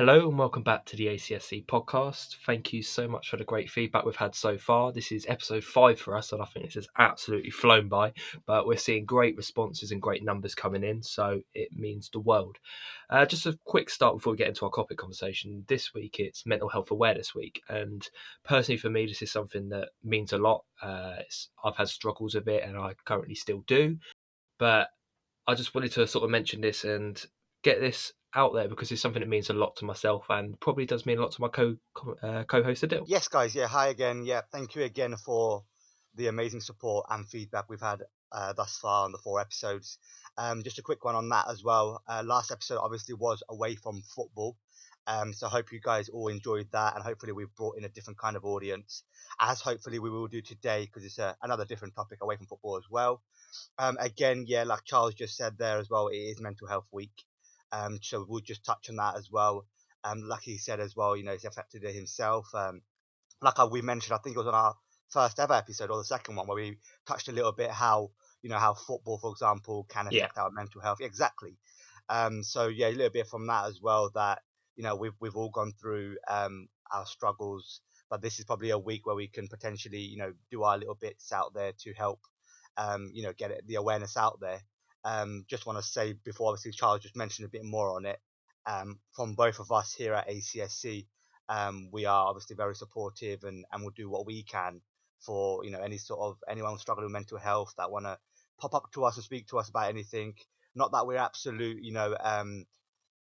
Hello and welcome back to the ACSC podcast. Thank you so much for the great feedback we've had so far. This is episode five for us, and I think this has absolutely flown by. But we're seeing great responses and great numbers coming in, so it means the world. Uh, just a quick start before we get into our topic conversation. This week it's Mental Health Awareness Week, and personally for me, this is something that means a lot. Uh, I've had struggles with it, and I currently still do. But I just wanted to sort of mention this and get this out there because it's something that means a lot to myself and probably does mean a lot to my co uh, co-host Adil. Yes, guys. Yeah, hi again. Yeah, thank you again for the amazing support and feedback we've had uh, thus far on the four episodes. Um, just a quick one on that as well. Uh, last episode obviously was away from football. Um, so I hope you guys all enjoyed that, and hopefully we've brought in a different kind of audience, as hopefully we will do today because it's a, another different topic away from football as well. Um, again, yeah, like Charles just said there as well, it is Mental Health Week. Um, so we'll just touch on that as well. Um, like he said as well, you know, he's affected it himself. Um, like we mentioned, I think it was on our first ever episode or the second one where we touched a little bit how, you know, how football, for example, can affect yeah. our mental health. Exactly. Um, so yeah, a little bit from that as well that, you know, we've, we've all gone through, um, our struggles, but this is probably a week where we can potentially, you know, do our little bits out there to help, um, you know, get it, the awareness out there. Um, just want to say before, obviously, Charles just mentioned a bit more on it. Um, from both of us here at ACSC, um, we are obviously very supportive and, and will do what we can for you know any sort of anyone struggling with mental health that want to pop up to us and speak to us about anything. Not that we're absolute, you know, um,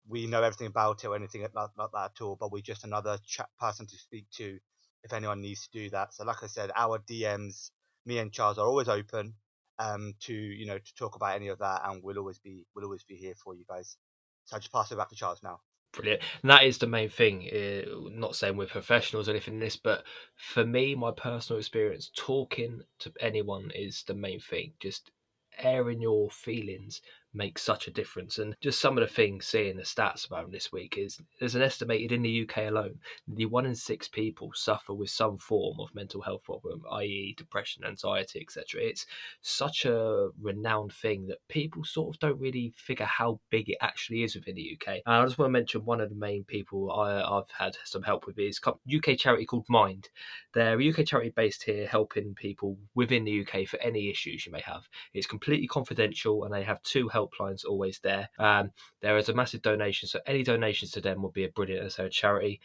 we know everything about it or anything like, like that at all, but we're just another chat person to speak to if anyone needs to do that. So, like I said, our DMs, me and Charles, are always open um, to you know to talk about any of that, and we'll always be we'll always be here for you guys. So I just pass it back to Charles now. Brilliant. And that is the main thing. Uh, not saying we're professionals or anything in this, but for me, my personal experience, talking to anyone is the main thing. Just airing your feelings makes such a difference. And just some of the things seeing the stats about this week is there's an estimated in the UK alone, the one in six people suffer with some form of mental health problem, i.e., depression, anxiety, etc. It's such a renowned thing that people sort of don't really figure how big it actually is within the UK. And I just want to mention one of the main people I, have had some help with is UK charity called Mind. They're a UK charity based here, helping people within the UK for any issues you may have. It's completely confidential, and they have two help helplines always there. Um, there is a massive donation, so any donations to them would be a brilliant as a charity.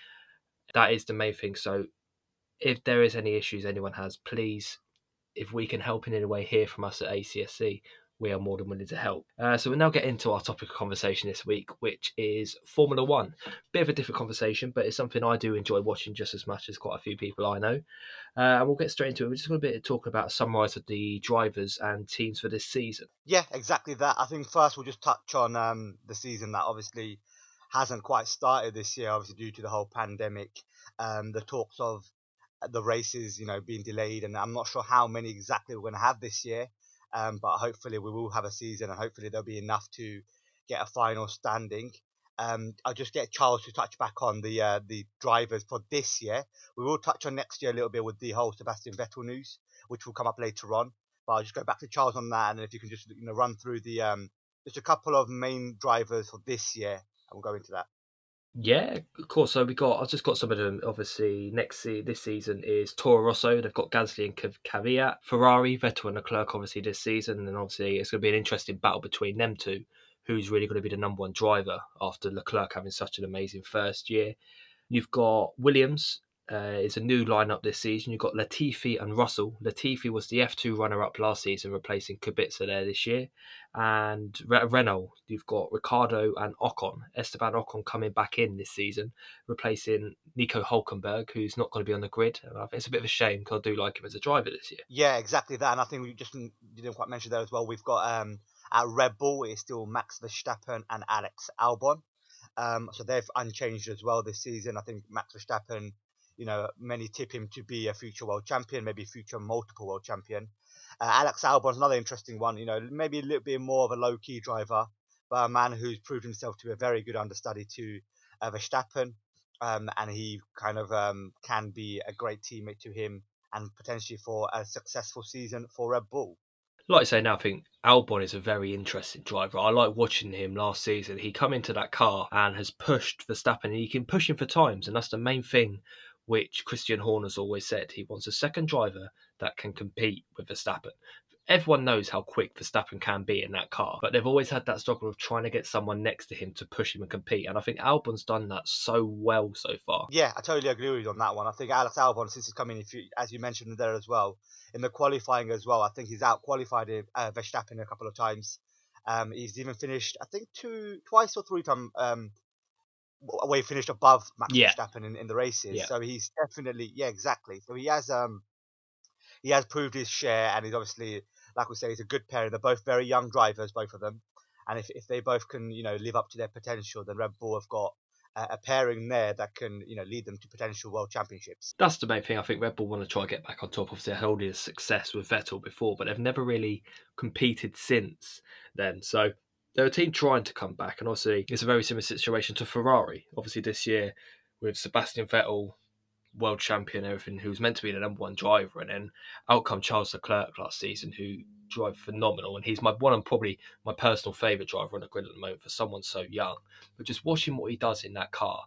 That is the main thing. So if there is any issues anyone has, please, if we can help in any way, hear from us at ACSC we are more than willing to help. Uh, so we'll now get into our topic of conversation this week, which is Formula One. Bit of a different conversation, but it's something I do enjoy watching just as much as quite a few people I know. Uh, and we'll get straight into it. We're just going to talk about a summarise of the drivers and teams for this season. Yeah, exactly that. I think first we'll just touch on um, the season that obviously hasn't quite started this year, obviously due to the whole pandemic. Um, the talks of the races, you know, being delayed, and I'm not sure how many exactly we're going to have this year. Um, but hopefully we will have a season, and hopefully there'll be enough to get a final standing. Um, I'll just get Charles to touch back on the uh, the drivers for this year. We will touch on next year a little bit with the whole Sebastian Vettel news, which will come up later on. But I'll just go back to Charles on that, and if you can just you know run through the um, just a couple of main drivers for this year, and we'll go into that. Yeah, of course. So we got. I've just got some of them. Obviously, next se- this season is Toro Rosso. They've got Gasly and Kvyat. Ferrari, Vettel and Leclerc. Obviously this season, and obviously it's going to be an interesting battle between them two. Who's really going to be the number one driver after Leclerc having such an amazing first year? You've got Williams uh, is a new lineup this season. You've got Latifi and Russell. Latifi was the F2 runner up last season, replacing Kubica there this year. And Re- Renault, you've got Ricciardo and Ocon. Esteban Ocon coming back in this season, replacing Nico Hulkenberg, who's not going to be on the grid. It's a bit of a shame because I do like him as a driver this year. Yeah, exactly that. And I think we just didn't quite mention there as well. We've got um, at Red Bull, it's still Max Verstappen and Alex Albon. Um, so they've unchanged as well this season. I think Max Verstappen you know, many tip him to be a future world champion, maybe future multiple world champion. Uh, Alex Albon's another interesting one, you know, maybe a little bit more of a low key driver, but a man who's proved himself to be a very good understudy to uh, Verstappen. Um, and he kind of um, can be a great teammate to him and potentially for a successful season for Red Bull. like I say now, I think Albon is a very interesting driver. I like watching him last season. He come into that car and has pushed Verstappen, and he can push him for times, and that's the main thing which Christian Horner's always said. He wants a second driver that can compete with Verstappen everyone knows how quick Verstappen can be in that car, but they've always had that struggle of trying to get someone next to him to push him and compete. And I think Albon's done that so well so far. Yeah, I totally agree with you on that one. I think Alex Albon, since he's coming, as you mentioned there as well, in the qualifying as well, I think he's out qualified uh, Verstappen a couple of times. Um, he's even finished, I think, two, twice or three times. Um, where he finished above Max yeah. Verstappen in, in the races, yeah. so he's definitely yeah exactly. So he has um he has proved his share, and he's obviously like we say, he's a good pairing. They're both very young drivers, both of them. And if, if they both can, you know, live up to their potential, then Red Bull have got a, pairing there that can, you know, lead them to potential world championships. That's the main thing. I think Red Bull want to try and get back on top of their holding success with Vettel before, but they've never really competed since then. So they're a team trying to come back, and obviously it's a very similar situation to Ferrari. Obviously this year with Sebastian Vettel world champion, everything, who's meant to be the number one driver, and then out come Charles Leclerc last season, who drove phenomenal, and he's my one and probably my personal favourite driver on the grid at the moment for someone so young. But just watching what he does in that car,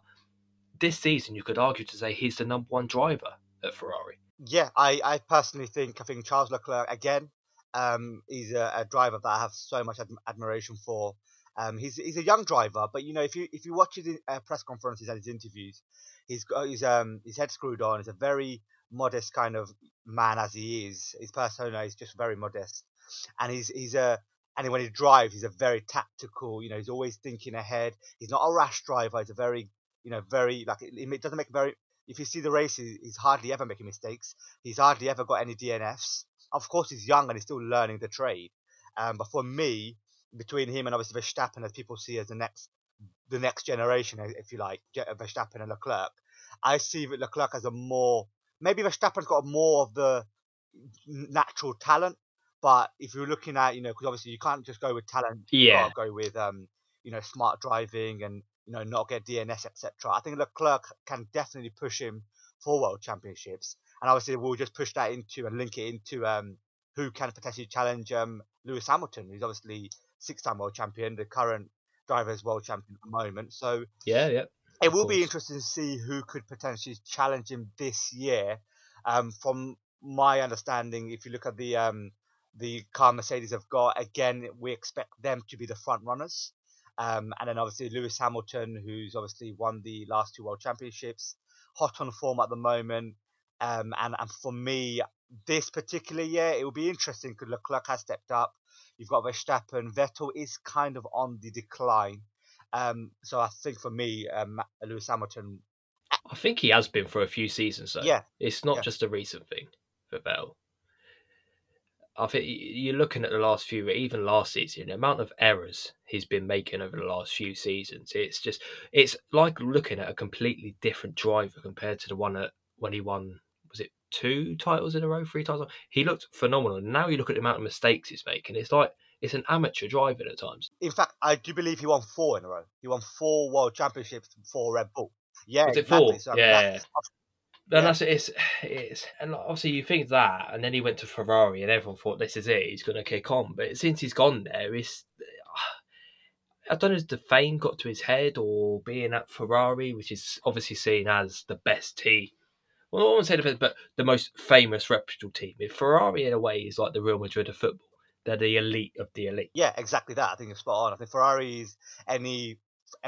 this season you could argue to say he's the number one driver at Ferrari. Yeah, I, I personally think I think Charles Leclerc again. Um, he's a, a driver that I have so much ad- admiration for. Um, he's he's a young driver, but you know if you if you watch his uh, press conferences and his interviews, he's got his um his head screwed on. He's a very modest kind of man as he is. His persona is just very modest, and he's he's a and when he drives, he's a very tactical. You know, he's always thinking ahead. He's not a rash driver. He's a very you know very like it, doesn't make very. If you see the races, he's hardly ever making mistakes. He's hardly ever got any DNFs. Of course, he's young and he's still learning the trade. Um, but for me, between him and obviously Verstappen, as people see as the next the next generation, if you like, Verstappen and Leclerc. I see that Leclerc as a more maybe Verstappen's got more of the natural talent, but if you're looking at you know because obviously you can't just go with talent, yeah, go with um you know smart driving and you know not get DNS etc. I think Leclerc can definitely push him for world championships, and obviously we'll just push that into and link it into um who can potentially challenge um Lewis Hamilton, who's obviously six-time world champion, the current drivers world champion at the moment. So yeah, yeah. It will be interesting to see who could potentially challenge him this year. Um, from my understanding, if you look at the um, the car Mercedes have got, again, we expect them to be the front runners. Um, and then obviously Lewis Hamilton, who's obviously won the last two world championships, hot on form at the moment. Um, and, and for me, this particular year, it will be interesting because Leclerc has stepped up. You've got Verstappen. Vettel is kind of on the decline. Um, so I think for me, um, Lewis Hamilton. I think he has been for a few seasons, though. Yeah. It's not yeah. just a recent thing for Vettel. I think you're looking at the last few, even last season, the amount of errors he's been making over the last few seasons. It's just, it's like looking at a completely different driver compared to the one that when he won, two titles in a row, three titles? He looked phenomenal. Now you look at the amount of mistakes he's making. It's like it's an amateur driving at times. In fact, I do believe he won four in a row. He won four world championships for Red Bull. Yeah, was exactly. it four? So, yeah. That's, yeah. And that's it's it's and obviously you think that, and then he went to Ferrari, and everyone thought this is it. He's going to kick on, but since he's gone there, it's I don't know if the fame got to his head or being at Ferrari, which is obviously seen as the best team. Well, I won't say the best, but the most famous, reputable team. If Ferrari, in a way, is like the Real Madrid of football, they're the elite of the elite. Yeah, exactly that. I think it's spot on. I think Ferrari's any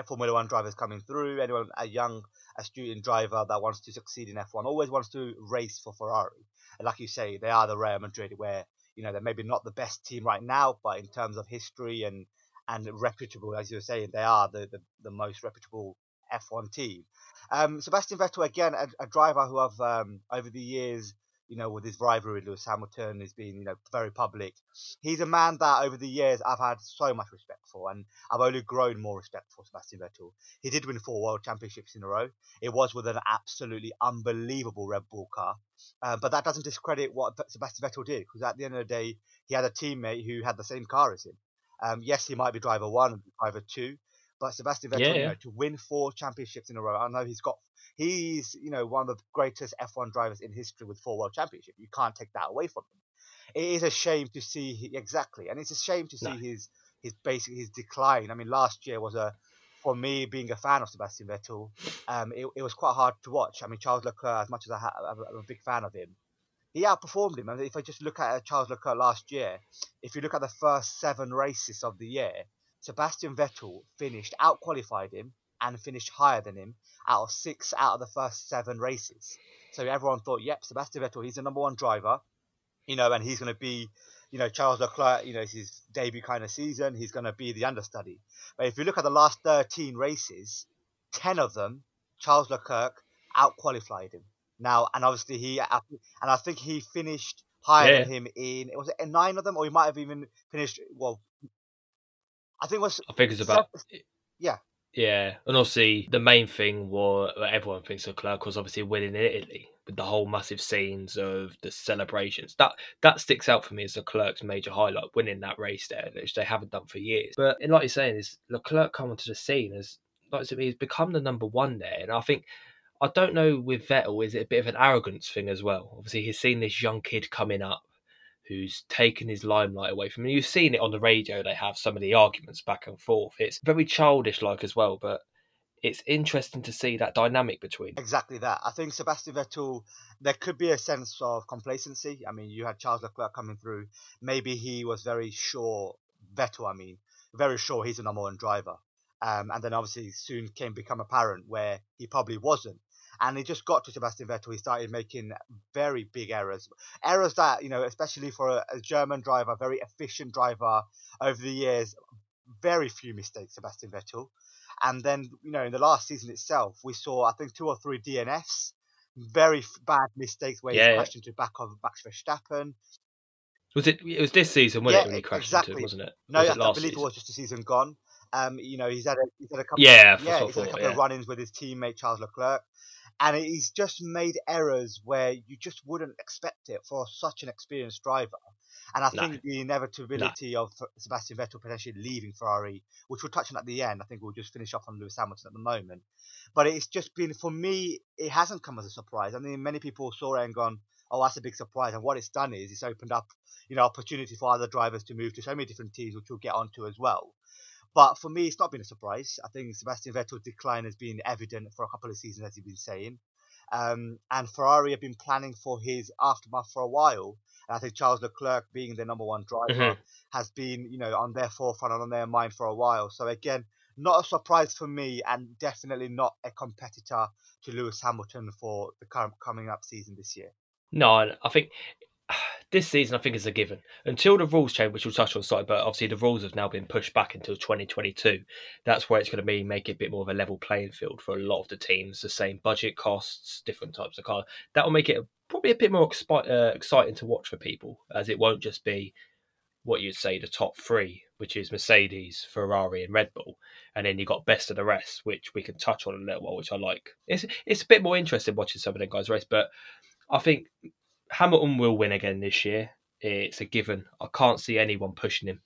Formula One drivers coming through, anyone a young astute driver that wants to succeed in F1 always wants to race for Ferrari. And like you say, they are the Real Madrid, where you know they're maybe not the best team right now, but in terms of history and and reputable, as you were saying, they are the the, the most reputable F1 team. Um, Sebastian Vettel again, a, a driver who I've um, over the years you know, with his rivalry with Lewis Hamilton, he's been, you know, very public. He's a man that over the years I've had so much respect for, and I've only grown more respect for Sebastian Vettel. He did win four world championships in a row. It was with an absolutely unbelievable Red Bull car, uh, but that doesn't discredit what Sebastian Vettel did, because at the end of the day, he had a teammate who had the same car as him. Um, yes, he might be driver one driver two, But Sebastian Vettel, Yeah, you know, to win four championships in a row, I know he's got he's you know one of the greatest F1 drivers in history with four world championships. You can't take that away from him. It is a shame to see he, exactly, and it's a shame to see No. his his basic his decline. I mean, last year was a for me being a fan of Sebastian Vettel, um, it, it was quite hard to watch. I mean, Charles Leclerc, as much as I ha- I'm a big fan of him, he outperformed him. And if I just look at Charles Leclerc last year, if you look at the first seven races of the year, Sebastian Vettel finished out qualified him and finished higher than him out of six out of the first seven races. So everyone thought, yep, Sebastian Vettel, he's the number one driver, you know, and he's going to be, you know, Charles Leclerc, you know, it's his debut kind of season. He's going to be the understudy. But if you look at the last 13 races, 10 of them, Charles Leclerc out qualified him. Now, and obviously he, and I think he finished higher than him in, was it in nine of them, or he might have even finished, well, I think was I think it's about yeah. Yeah, and obviously the main thing was everyone thinks Leclerc was obviously winning in Italy with the whole massive scenes of the celebrations. That that sticks out for me as Leclerc's major highlight, winning that race there, which they haven't done for years. But and like you're saying, is Leclerc coming to the scene as like he's become the number one there, and I think I don't know with Vettel, is it a bit of an arrogance thing as well? Obviously, he's seen this young kid coming up who's taken his limelight away from him. You've seen it on the radio, they have some of the arguments back and forth. It's very childish like as well, but it's interesting to see that dynamic between. Exactly that. I think Sebastian Vettel, there could be a sense of complacency. I mean, you had Charles Leclerc coming through. Maybe he was very sure, Vettel, I mean, very sure he's a number one driver. Um, and then obviously soon came become apparent where he probably wasn't. And it just got to Sebastian Vettel. He started making very big errors, errors that you know, especially for a, a German driver, very efficient driver over the years, very few mistakes. Sebastian Vettel. And then, you know, in the last season itself, we saw, I think, two or three DNFs, very f- bad mistakes where Yeah. he crashed into back of Max Verstappen. Was it? It was this season, wasn't Yeah, it? When he crashed exactly. into, wasn't it? No, was I, it I believe season? it was just a season gone. Um, you know, he's had a he's had a couple. Yeah, that's yeah, he's had a couple of run-ins with his teammate Charles Leclerc, and he's just made errors where you just wouldn't expect it for such an experienced driver. And I No. think the inevitability of Sebastian Vettel potentially leaving Ferrari, which we'll touch on at the end, I think we'll just finish off on Lewis Hamilton at the moment. But it's just been for me, it hasn't come as a surprise. I mean, many people saw it and gone, "Oh, that's a big surprise." And what it's done is it's opened up, you know, opportunity for other drivers to move to so many different teams, which we'll get onto as well. But for me, it's not been a surprise. I think Sebastian Vettel's decline has been evident for a couple of seasons, as you've been saying. Um, and Ferrari have been planning for his aftermath for a while. And I think Charles Leclerc, being the number one driver, Mhm. has been, you know, on their forefront and on their mind for a while. So again, not a surprise for me, and definitely not a competitor to Lewis Hamilton for the current coming up season this year. No, I think this season I think is a given until the rules change, which we'll touch on side. But obviously the rules have now been pushed back until 2022. That's where it's going to be make it a bit more of a level playing field for a lot of the teams. The same budget costs, different types of cars. That will make it probably a bit more expi- uh, exciting to watch for people, as it won't just be what you'd say the top three, which is Mercedes, Ferrari, and Red Bull, and then you got best of the rest, which we can touch on in a little while, which I like. It's it's a bit more interesting watching some of them guys race, but I think Hamilton will win again this year. It's a given. I can't see anyone pushing him.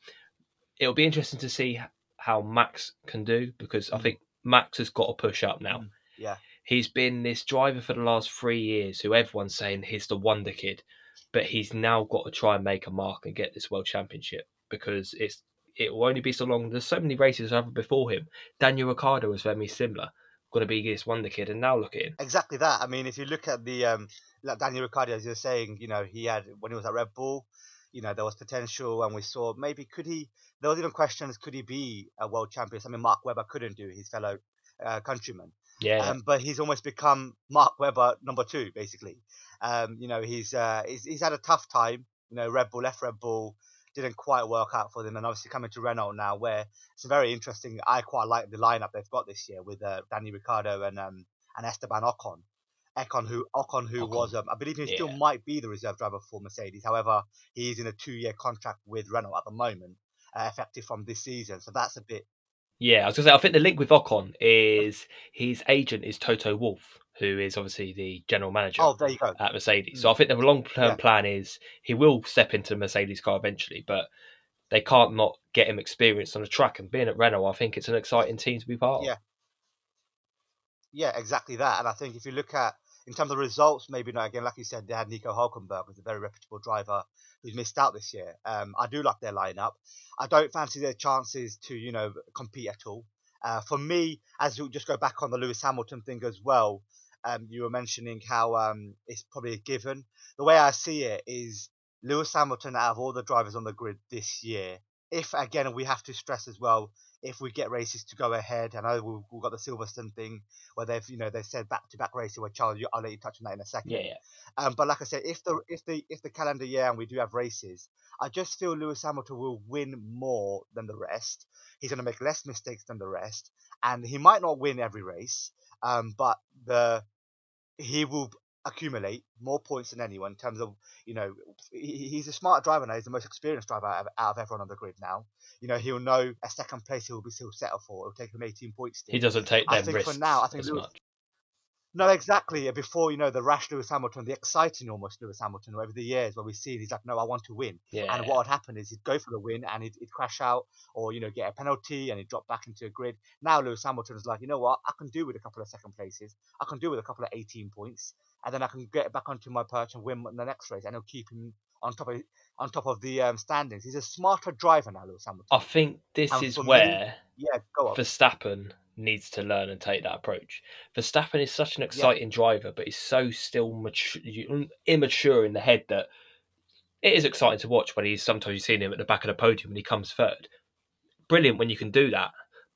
It'll be interesting to see how Max can do because I Mm. think Max has got to push up now. Mm, yeah. He's been this driver for the last three years who everyone's saying he's the wonder kid, but he's now got to try and make a mark and get this world championship because it's it will only be so long. There's so many races ever before him. Daniel Ricciardo was very similar, going to be this wonder kid, and now look at him. Exactly that. I mean, if you look at the um, like Daniel Ricciardo, as you're saying, you know, he had when he was at Red Bull, you know, there was potential, and we saw maybe could he. There was even questions: could he be a world champion? Something Mark Webber couldn't do, his fellow uh, countryman. Yeah, Um, but he's almost become Mark Webber number two, basically. Um, you know, he's, uh, he's he's had a tough time. You know, Red Bull left Red Bull, didn't quite work out for them, and obviously coming to Renault now, where it's very interesting. I quite like the lineup they've got this year with uh, Danny Ricciardo and um, and Esteban Ocon. Ocon, who Ocon, who Ocon, was, um, I believe he still might be the reserve driver for Mercedes. However, he's in a two-year contract with Renault at the moment, uh, effective from this season. So that's a bit Yeah, I was gonna say I think the link with Ocon is his agent is Toto Wolff, who is obviously the general manager Oh, there you go. at Mercedes. So I think the long term Yeah. plan is he will step into the Mercedes car eventually, but they can't not get him experience on the track. And being at Renault, I think it's an exciting team to be part of. Yeah. Yeah, exactly that. And I think if you look at in terms of results, maybe not again, like you said, they had Nico Hulkenberg, who's a very reputable driver who's missed out this year. Um, I do like their lineup. I don't fancy their chances to, you know, compete at all. Uh, for me, as we just go back on the Lewis Hamilton thing as well, um, you were mentioning how um, it's probably a given. The way I see it is Lewis Hamilton, out of all the drivers on the grid this year, if again we have to stress as well, if we get races to go ahead, I know we've, we've got the Silverstone thing where they've you know they've said back to back racing. Where Charles, I'll let you touch on that in a second. Yeah, yeah. Um, but like I said, if the if the if the calendar year and we do have races, I just feel Lewis Hamilton will win more than the rest. He's going to make less mistakes than the rest, and he might not win every race, um, but the he will accumulate more points than anyone in terms of you know he, he's a smart driver now. He's the most experienced driver out of, out of everyone on the grid now. You know he'll know a second place he will be still settle for. It'll take him 18 points. Still. He doesn't take them I think risks for now, I think Lewis, much. No, exactly. Uh, before you know the rash Lewis Hamilton, the exciting almost Lewis Hamilton over the years where we see he's like, no, I want to win. Yeah. And what would happen is he'd go for the win and he'd, he'd crash out or you know get a penalty and he'd drop back into a grid. Now Lewis Hamilton is like, you know what, I can do with a couple of second places. I can do with a couple of 18 points, and then I can get back onto my perch and win the next race, and he'll keep him on top of on top of the um, standings. He's a smarter driver now, Lewis Hamilton. I think this And is for me- where yeah, go on. Verstappen needs to learn and take that approach. Verstappen is such an exciting driver, but he's so still mature, immature in the head that it is exciting to watch when he's sometimes you've seen him at the back of the podium when he comes third. Brilliant when you can do that,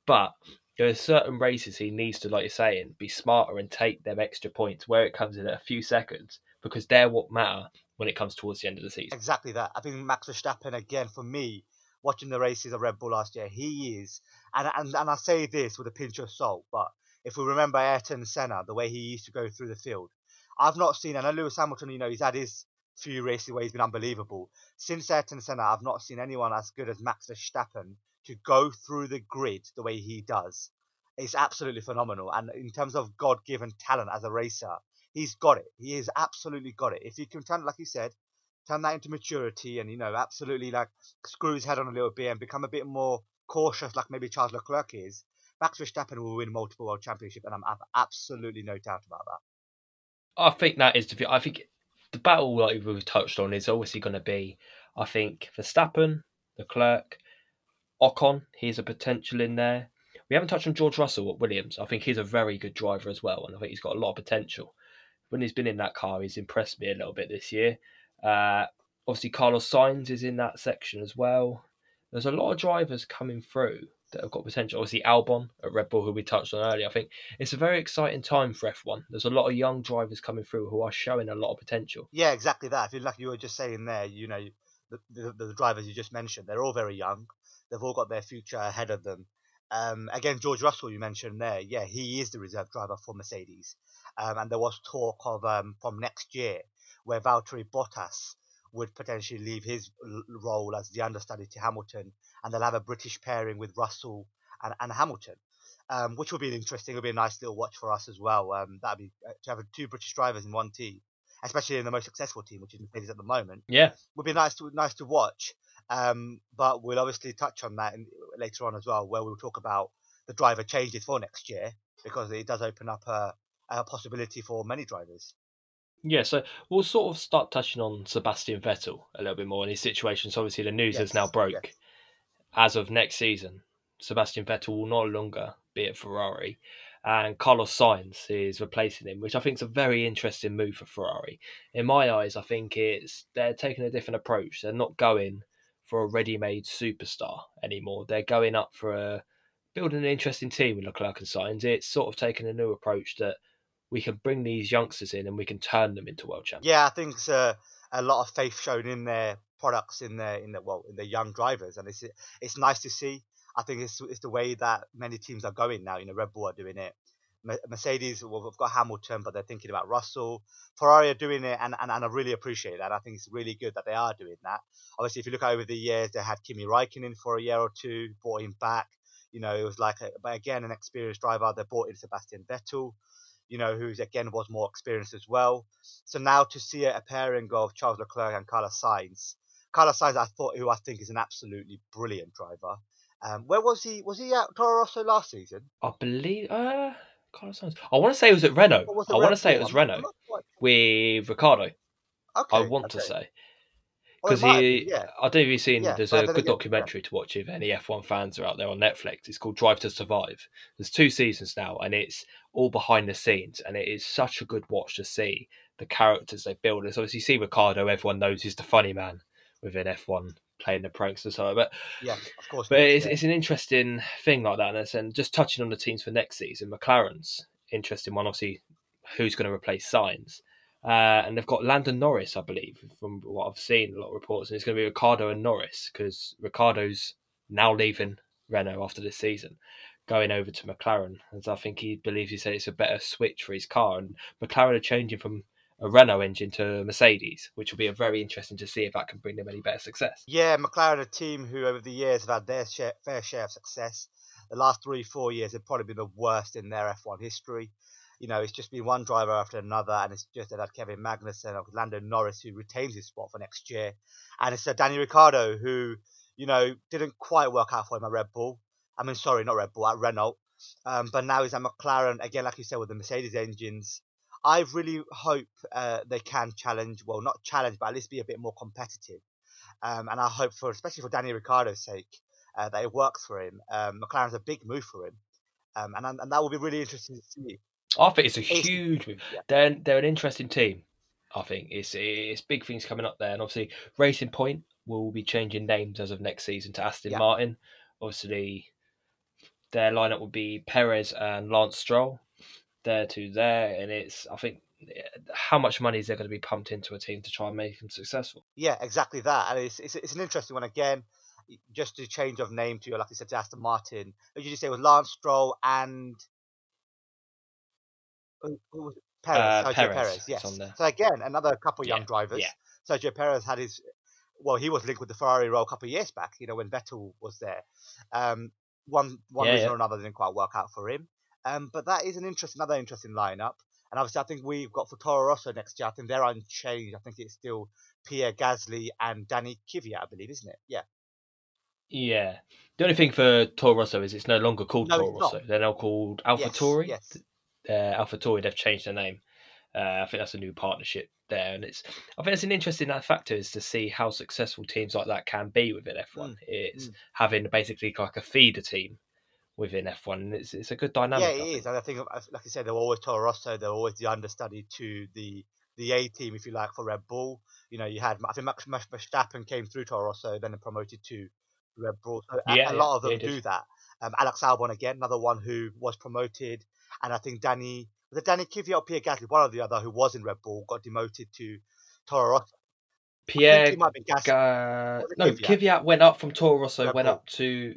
but there are certain races he needs to, like you're saying, be smarter and take them extra points where it comes in at a few seconds because they're what matter when it comes towards the end of the season. Exactly that. I think Max Verstappen again for me, watching the races of Red Bull last year, he is, and and and I say this with a pinch of salt, but if we remember Ayrton Senna, the way he used to go through the field, I've not seen. I know Lewis Hamilton, you know, he's had his few races where he's been unbelievable. Since Ayrton Senna, I've not seen anyone as good as Max Verstappen to go through the grid the way he does. It's absolutely phenomenal. And in terms of God-given talent as a racer, he's got it. He has absolutely got it. If you can turn, like you said, turn that into maturity and you know absolutely like screw his head on a little bit and become a bit more cautious, like maybe Charles Leclerc is. Max Verstappen will win multiple world championship, and I'm, I've absolutely no doubt about that. I think that is the. I think the battle like we've touched on is obviously going to be. I think Verstappen, Leclerc, Ocon. He's a potential in there. We haven't touched on George Russell at Williams. I think he's a very good driver as well, and I think he's got a lot of potential. When he's been in that car, he's impressed me a little bit this year. Uh, obviously, Carlos Sainz is in that section as well. There's a lot of drivers coming through that have got potential. Obviously, Albon at Red Bull, who we touched on earlier. I think it's a very exciting time for F1. There's a lot of young drivers coming through who are showing a lot of potential. Yeah, exactly that. Like you were just saying there, you know, the, the, the drivers you just mentioned, they're all very young. They've all got their future ahead of them. Um, again, George Russell, you mentioned there, yeah, he is the reserve driver for Mercedes. Um, and there was talk of um, from next year where Valtteri Bottas would potentially leave his l- role as the understudy to Hamilton, and they'll have a British pairing with Russell and, and Hamilton, um, which will be interesting. It'll be a nice little watch for us as well. Um, that'd be uh, to have two British drivers in one team, especially in the most successful team, which is Mercedes at the moment Yeah, would be nice to nice to watch. Um, but we'll obviously touch on that in, later on as well, where we'll talk about the driver changes for next year because it does open up a, a possibility for many drivers. Yeah, so we'll sort of start touching on Sebastian Vettel a little bit more in his situation. So obviously the news has now broke. yes. As of next season, Sebastian Vettel will no longer be at Ferrari, and Carlos Sainz is replacing him, which I think is a very interesting move for Ferrari. In my eyes, I think it's they're taking a different approach. They're not going for a ready-made superstar anymore. They're going up for a building an interesting team with Leclerc and Sainz. It's sort of taking a new approach that we can bring these youngsters in and we can turn them into world champions. Yeah, I think it's a, a lot of faith shown in their products, in their in the well, in the young drivers, and it's it's nice to see. I think it's it's the way that many teams are going now. You know, Red Bull are doing it. Me- Mercedes, well, we've got Hamilton, but they're thinking about Russell. Ferrari are doing it, and, and, and I really appreciate that. I think it's really good that they are doing that. Obviously, if you look over the years, they had Kimi Raikkonen for a year or two, brought him back. You know, it was like, a, but again, an experienced driver. They brought in Sebastian Vettel, you know, who's again was more experienced as well. So now to see a pairing of Charles Leclerc and Carlos Sainz Carlos Sainz, I thought, who I think is an absolutely brilliant driver. Um, where was he? Was he at Toro Rosso last season? I believe. Uh, Carlos Sainz. I want to say it was at Renault. Was I want to say it was I'm Renault with Ricciardo. Okay, I want to say because might he. be, yeah. I don't know if you've seen. Yeah, there's a good documentary to watch if any F1 fans are out there on Netflix. It's called Drive to Survive. There's two seasons now, and it's all behind the scenes, and it is such a good watch to see the characters they build. As obviously, you see Ricciardo, everyone knows he's the funny man within F1 playing the pranks and so on. But yeah, of course. But yeah. it's, it's an interesting thing like that. And, and just touching on the teams for next season, McLaren's interesting one. Obviously, who's going to replace Sainz? Uh, and they've got Lando Norris, I believe, from what I've seen, a lot of reports. And it's going to be Ricciardo and Norris because Ricciardo's now leaving Renault after this season, going over to McLaren. As I think he believes he said it's a better switch for his car. And McLaren are changing from a Renault engine to a Mercedes, which will be a very interesting to see if that can bring them any better success. Yeah, McLaren, a team who over the years have had their share, fair share of success. The last three, four years have probably been the worst in their F1 history. You know, it's just been one driver after another, and it's just they've had Kevin Magnussen, or Lando Norris, who retains his spot for next year, and it's uh, Danny Ricciardo, who you know didn't quite work out for him at Red Bull. I mean, sorry, not Red Bull, at Renault. Um, but now he's at McLaren again, like you said, with the Mercedes engines. I really hope uh, they can challenge, well, not challenge, but at least be a bit more competitive. Um, and I hope for, especially for Danny Ricciardo's sake, uh, that it works for him. Um, McLaren's a big move for him, um, and and that will be really interesting to see. I think it's a huge move. yeah. They're they're an interesting team. I think it's it's big things coming up there, and obviously Racing Point will be changing names as of next season to Aston Yeah. Martin. Obviously, their lineup will be Perez and Lance Stroll. There to there, and it's I think how much money is there going to be pumped into a team to try and make them successful? Yeah, exactly that, and it's it's, it's an interesting one again. Just to change of name to, your like I said, to Aston Martin. Did you say it was Lance Stroll and who, who was? Perez? Uh, Sergio Perez, Perez, yes. So again, another couple young drivers. yeah. Sergio Perez had his, well, he was linked with the Ferrari role a couple of years back. You know when Vettel was there. Um, one one Yeah, reason yeah. or another didn't quite work out for him. Um, but that is an interesting, another interesting lineup. And obviously, I think we've got for Toro Rosso next year. I think they're unchanged. I think it's still Pierre Gasly and Danny Kvyat, I believe, isn't it? Yeah. Yeah. The only thing for Toro Rosso is it's no longer called No, Toro. Rosso. They're now called Yes, AlphaTauri. Yes. uh, AlphaTauri, they've changed their name. Uh, I think that's a new partnership there, and it's. I think it's an interesting uh, factor is to see how successful teams like that can be within F1. Mm, It's mm. having basically like a feeder team within F1, and it's it's a good dynamic. Yeah, I it think. is. And I think, uh, like I said, they're always Toro Rosso. They're always the understudy to the the A team, if you like, for Red Bull. You know, you had I think Max Verstappen came through Toro Rosso, then promoted to Red Bull. So a- Yeah, a, yeah, lot of them yeah, do that. Um, Alex Albon again, another one who was promoted, and I think Danny was it Danny Kvyat or Pierre Gasly, one or the other, who was in Red Bull, got demoted to Toro Rosso. Pierre it might be Gasly. It no, Kvyat? Kvyat went up from Toro Rosso, Red went Bull. up to.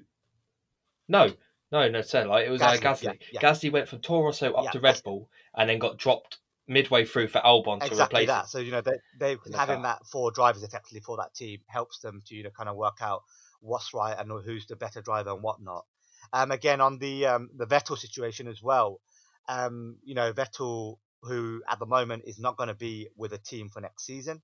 No, no, no, like it was uh, Gasly, yeah, Gasly. yeah. Gasly went from Toro Rosso up Yeah, to Red Bull, and then got dropped midway through for Albon to exactly replace that. him. So you know they they having that four drivers effectively for that team helps them to you know kind of work out what's right and who's the better driver and whatnot. Um, again on the um, the Vettel situation as well. Um, you know Vettel, who at the moment is not going to be with a team for next season.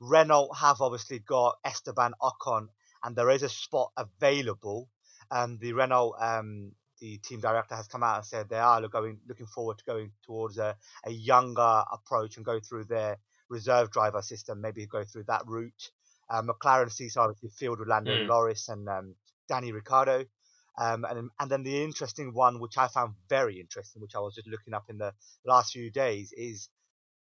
Renault have obviously got Esteban Ocon, and there is a spot available. Um, the Renault um, the team director has come out and said they are going looking forward to going towards a, a younger approach and go through their reserve driver system, maybe go through that route. Uh, McLaren are obviously filled with Lando Mm. Norris and um, Danny Ricciardo. Um, and, and then the interesting one, which I found very interesting, which I was just looking up in the last few days, is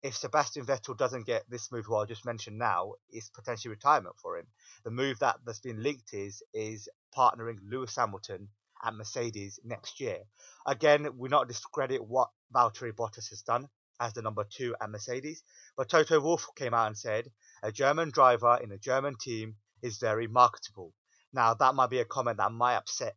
if Sebastian Vettel doesn't get this move, what I just mentioned now, is potentially retirement for him. The move that that's been linked is is partnering Lewis Hamilton at Mercedes next year. Again, we're not discredit what Valtteri Bottas has done as the number two at Mercedes, but Toto Wolff came out and said a German driver in a German team is very marketable. Now that might be a comment that might upset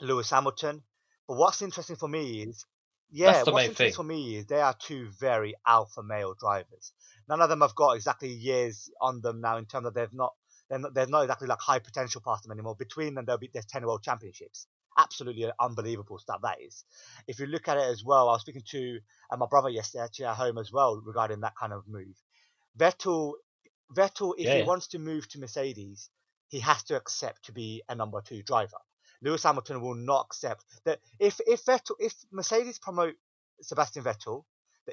Lewis Hamilton, but what's interesting for me is, yeah, what's interesting thing. for me is they are two very alpha male drivers. None of them have got exactly years on them now in terms of they've not they're not, they're not exactly like high potential past them anymore. Between them, there'll be there's ten world championships. Absolutely unbelievable stuff that is. If you look at it as well, I was speaking to uh, my brother yesterday actually at home as well regarding that kind of move. Vettel Vettel, if Yeah, he wants to move to Mercedes, he has to accept to be a number two driver. Lewis Hamilton will not accept that if if Vettel if Mercedes promote Sebastian Vettel,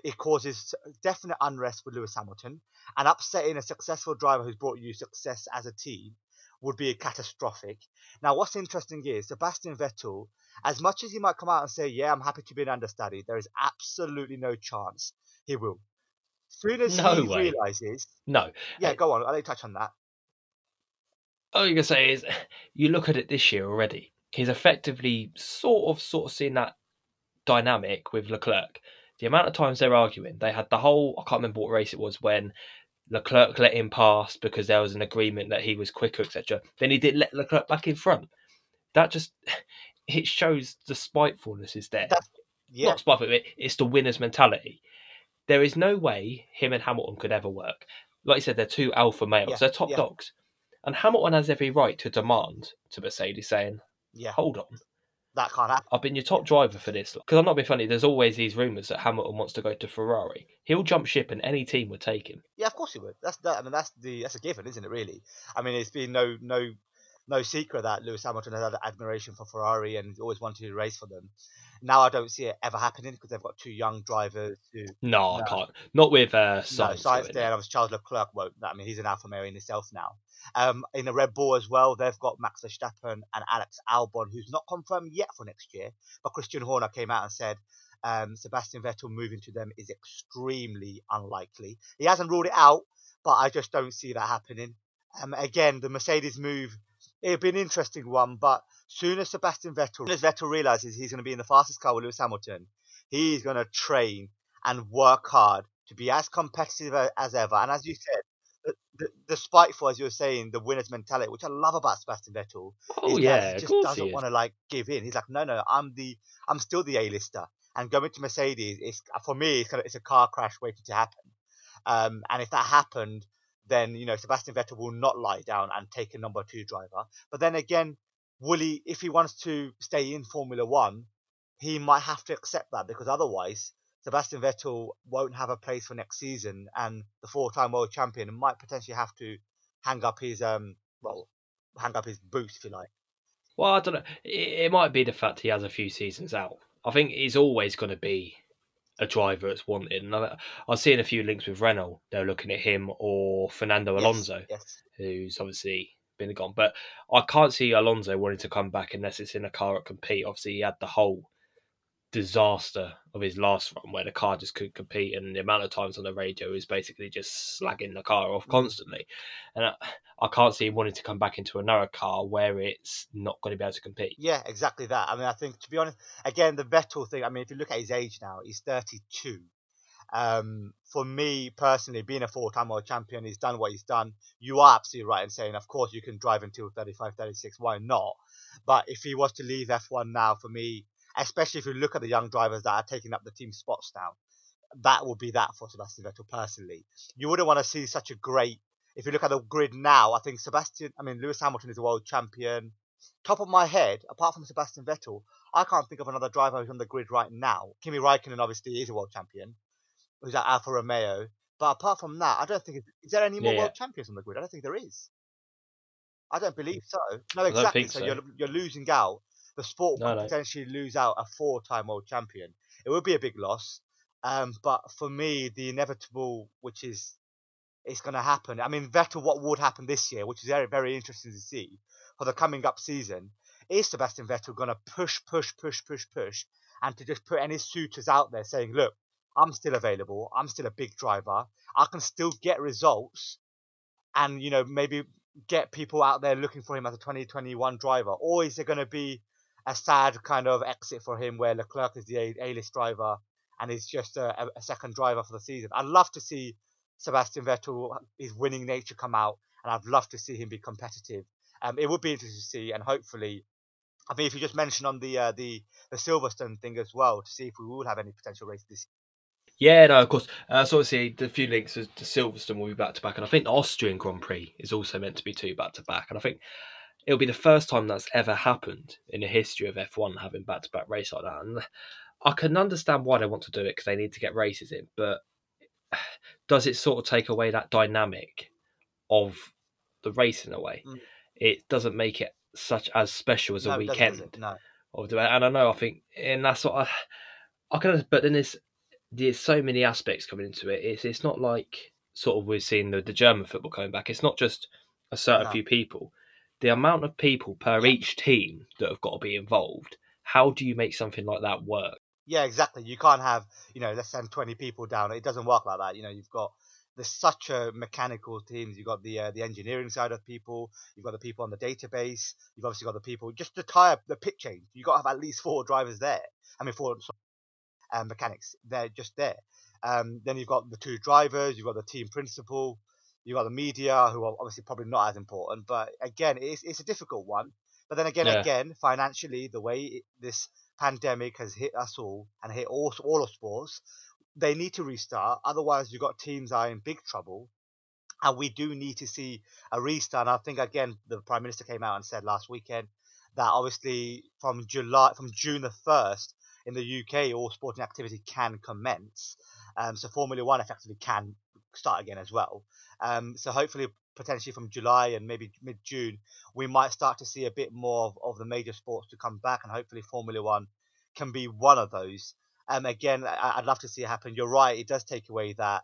it causes definite unrest with Lewis Hamilton and upsetting a successful driver who's brought you success as a team would be a catastrophic. Now, what's interesting is Sebastian Vettel, as much as he might come out and say, "Yeah, I'm happy to be an understudy," there is absolutely no chance he will. Soon as No he way. realizes, No, yeah, Uh, go on. I'll let you touch on that. all you can say is you look at it this year already. He's effectively sort of sort of seen that dynamic with Leclerc. The amount of times they're arguing, they had the whole I can't remember what race it was when Leclerc let him pass because there was an agreement that he was quicker, etc. Then he did let Leclerc back in front. That just it shows the spitefulness is there. That's yeah, Not spiteful, it's the winner's mentality. There is no way him and Hamilton could ever work. Like you said, they're two alpha males. Yeah, they're top yeah. dogs. And Hamilton has every right to demand to Mercedes saying, yeah. hold on, That can't happen. I've been your top driver for this. Because I'm not being funny, there's always these rumours that Hamilton wants to go to Ferrari. He'll jump ship and any team would take him. Yeah, of course he would. That's that. I mean, that's the that's a given, isn't it? Really. I mean, it's been no no no secret that Lewis Hamilton has had admiration for Ferrari and always wanted to race for them. Now I don't see it ever happening because they've got two young drivers who No, I can't. Not with uh, no Sainz. science there. And Charles Leclerc won't. I mean, he's an Alfa Romeo in himself now. Um, in the Red Bull as well, they've got Max Verstappen and Alex Albon, who's not confirmed yet for next year. But Christian Horner came out and said um, Sebastian Vettel moving to them is extremely unlikely. He hasn't ruled it out, but I just don't see that happening. Um, again, the Mercedes move, it'd be an interesting one, but soon as Sebastian Vettel, as Vettel realizes he's going to be in the fastest car with Lewis Hamilton, he's going to train and work hard to be as competitive as ever. And as you said, the, the, the spiteful, as you were saying, the winner's mentality, which I love about Sebastian Vettel, Oh, is yeah, he just doesn't want to like give in. He's like, no, no, I'm the, I'm still the A-lister, and going to Mercedes is for me, it's kind of, it's a car crash waiting to happen. Um, and if that happened, then you know Sebastian Vettel will not lie down and take a number two driver. But then again, will he? If he wants to stay in Formula One, he might have to accept that because otherwise, Sebastian Vettel won't have a place for next season, and the four-time world champion might potentially have to hang up his um, well, hang up his boots if you like. Well, I don't know. It, it might be the fact he has a few seasons out. I think he's always going to be a driver that's wanted. And I, I've seen a few links with Renault. They're looking at him or Fernando Yes, Alonso, Yes. who's obviously been gone. But I can't see Alonso wanting to come back unless it's in a car at compete. Obviously, he had the whole disaster of his last run where the car just couldn't compete and the amount of times on the radio is basically just slagging the car off Mhm. constantly and I, I can't see him wanting to come back into another car where it's not going to be able to compete Yeah, exactly that. I mean, I think to be honest, again, the Vettel thing. I mean, if you look at his age now, he's 32. Um, for me personally, being a four-time world champion, he's done what he's done. You are absolutely right in saying, of course, you can drive until 35, 36. Why not? But if he was to leave F1 now, for me, especially if you look at the young drivers that are taking up the team spots now, that would be that for Sebastian Vettel personally. You wouldn't want to see such a great. If you look at the grid now, I think Sebastian, I mean Lewis Hamilton is a world champion. Top of my head, apart from Sebastian Vettel, I can't think of another driver who's on the grid right now. Kimi Raikkonen obviously is a world champion, who's at Alfa Romeo. But apart from that, I don't think it- is there any more Yeah, world champions on the grid. I don't think there is. I don't believe so. No, exactly. so so. you're you're losing out. The sport No, could no. potentially lose out a four-time world champion. It would be a big loss. Um, but for me, the inevitable, which is it's going to happen. I mean, Vettel, what would happen this year, which is very, very interesting to see for the coming up season, is Sebastian Vettel going to push, push, push, push, push, and to just put any suitors out there saying, look, I'm still available. I'm still a big driver. I can still get results and, you know, maybe get people out there looking for him as a 2021 driver? Or is it going to be a sad kind of exit for him where Leclerc is the A- A-list driver and he's just a, a- second driver for the season? I'd love to see Sebastian Vettel, his winning nature come out, and I'd love to see him be competitive. Um, it would be interesting to see, and hopefully, I mean, if you just mention on the uh, the the Silverstone thing as well, to see if we will have any potential races this. Year. Yeah no of course uh, so obviously the few links to Silverstone will be back to back and I think the Austrian Grand Prix is also meant to be two back to back and I think it'll be the first time that's ever happened in the history of F1 having back to back race like that and I can understand why they want to do it because they need to get races in but does it sort of take away that dynamic of the race in a way. Mm. It doesn't make it such as special as no, a weekend. No. and I know I think and that's what I I can but then there's there's so many aspects coming into it. It's it's not like sort of we're seeing the, the German football coming back. It's not just a certain No. few people. The amount of people per each team that have got to be involved. How do you make something like that work? Yeah, exactly. You can't have, you know, let's send 20 people down. It doesn't work like that. You know, you've got there's such a mechanical teams. You've got the uh, the engineering side of people. You've got the people on the database. You've obviously got the people just the tire, the pit change. You've got to have at least four drivers there. I mean, four sorry, um, mechanics. They're just there. Um, then you've got the two drivers. You've got the team principal. You've got the media, who are obviously probably not as important. But again, it's it's a difficult one. But then again, Yeah. again, financially, the way it, this pandemic has hit us all and hit all all of sports, they need to restart. Otherwise, you've got teams that are in big trouble. And we do need to see a restart. And I think again, the prime minister came out and said last weekend that obviously from July, from June the first in the UK, all sporting activity can commence. Um, so Formula One effectively can start again as well. Um, so hopefully, potentially from July and maybe mid June, we might start to see a bit more of, of the major sports to come back, and hopefully Formula One can be one of those. Um, again, I, I'd love to see it happen. You're right; it does take away that,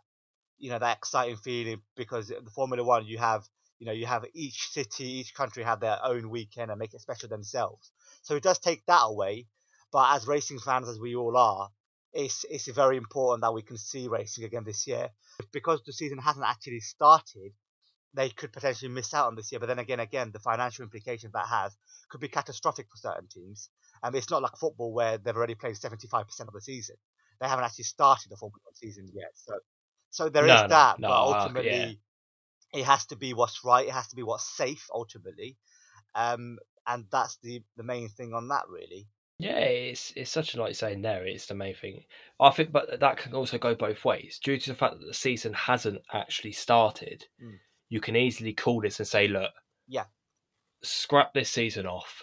you know, that exciting feeling because the Formula One, you have, you know, you have each city, each country have their own weekend and make it special themselves. So it does take that away. But as racing fans, as we all are, it's it's very important that we can see racing again this year because the season hasn't actually started. They could potentially miss out on this year, but then again, again, the financial implications that has could be catastrophic for certain teams. And it's not like football where they've already played seventy five percent of the season. They haven't actually started the Formula One season yet, so so there is No, no, that. no, but uh, ultimately, it has to be what's right. It has to be what's safe. Ultimately, um, and that's the the main thing on that, really. Yeah, it's it's such a like saying there. It's the main thing. I think, but that can also go both ways. Due to the fact that the season hasn't actually started, Mm. you can easily call this and say, "Look, Yeah. scrap this season off.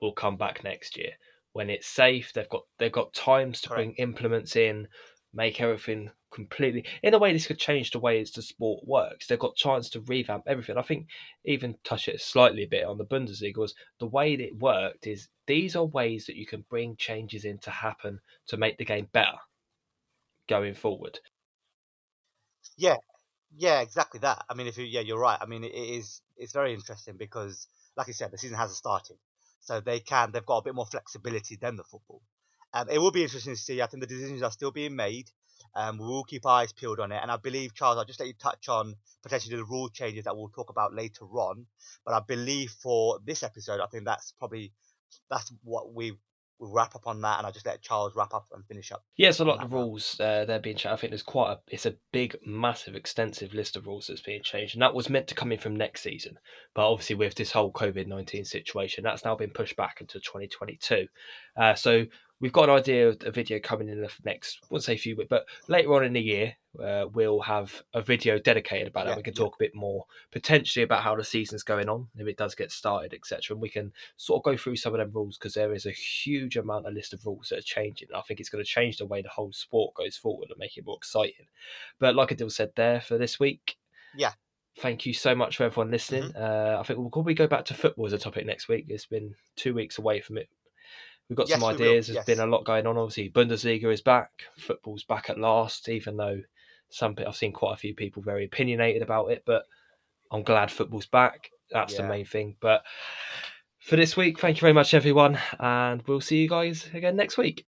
We'll come back next year when it's safe. They've got they've got times to bring implements in, make everything completely. In a way, this could change the way the sport works. They've got chance to revamp everything. I think even touch it slightly a bit on the Bundesliga was the way that it worked is these are ways that you can bring changes in to happen to make the game better going forward. Yeah, yeah, exactly that. I mean, if you, yeah, you're right. I mean, it, is, it's very interesting because, like I said, the season hasn't started, so they can, they've got a bit more flexibility than the football. Um, it will be interesting to see. I think the decisions are still being made. Um, we will keep our eyes peeled on it, and I believe, Charles, I'll just let you touch on potentially the rule changes that we'll talk about later on. But I believe for this episode, I think that's probably that's what we we'll wrap up on that, and I'll just let Charles wrap up and finish up. Yeah, a lot of rules, uh, they're being changed. I think there's quite a, it's a big, massive, extensive list of rules that's being changed, and that was meant to come in from next season. But obviously, with this whole COVID nineteen situation, that's now been pushed back into 2022. Uh, so we've got an idea of a video coming in the next, I wouldn't say a few weeks, but later on in the year, uh, we'll have a video dedicated about Yeah, it. We can yeah. talk a bit more potentially about how the season's going on, if it does get started, etc. And we can sort of go through some of them rules because there is a huge amount of list of rules that are changing. I think it's going to change the way the whole sport goes forward and make it more exciting. But like Adil said there for this week, Yeah. Thank you so much for everyone listening. Uh, I think we'll probably go back to football as a topic next week. It's been two weeks away from it. We've got Yes, some ideas. There's yes. been a lot going on. Obviously, Bundesliga is back. Football's back at last, even though some I've seen quite a few people very opinionated about it. But I'm glad football's back. That's the main thing. But for this week, thank you very much, everyone, and we'll see you guys again next week.